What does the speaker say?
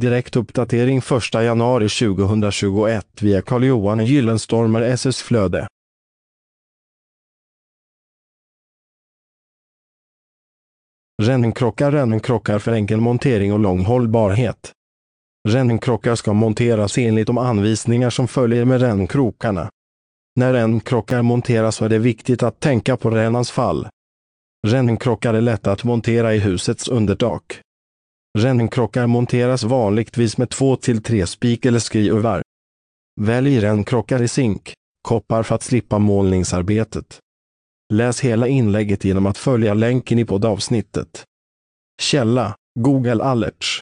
Direktuppdatering 1 januari 2021 via Carl-Johan Gyllenstormer SS Flöde. Rännkrockar Rännkrockar för enkel montering och lång hållbarhet. Rännkrockar ska monteras enligt de anvisningar som följer med rännkrokarna. När rännkrokar monteras är det viktigt att tänka på rännans fall. Rännkrockar är lätta att montera i husets undertak. Rännkrockar monteras vanligtvis med två till tre spik eller skruvar. Välj rännkrockar i zink, koppar för att slippa målningsarbetet. Läs hela inlägget genom att följa länken i poddavsnittet. Källa Google Alerts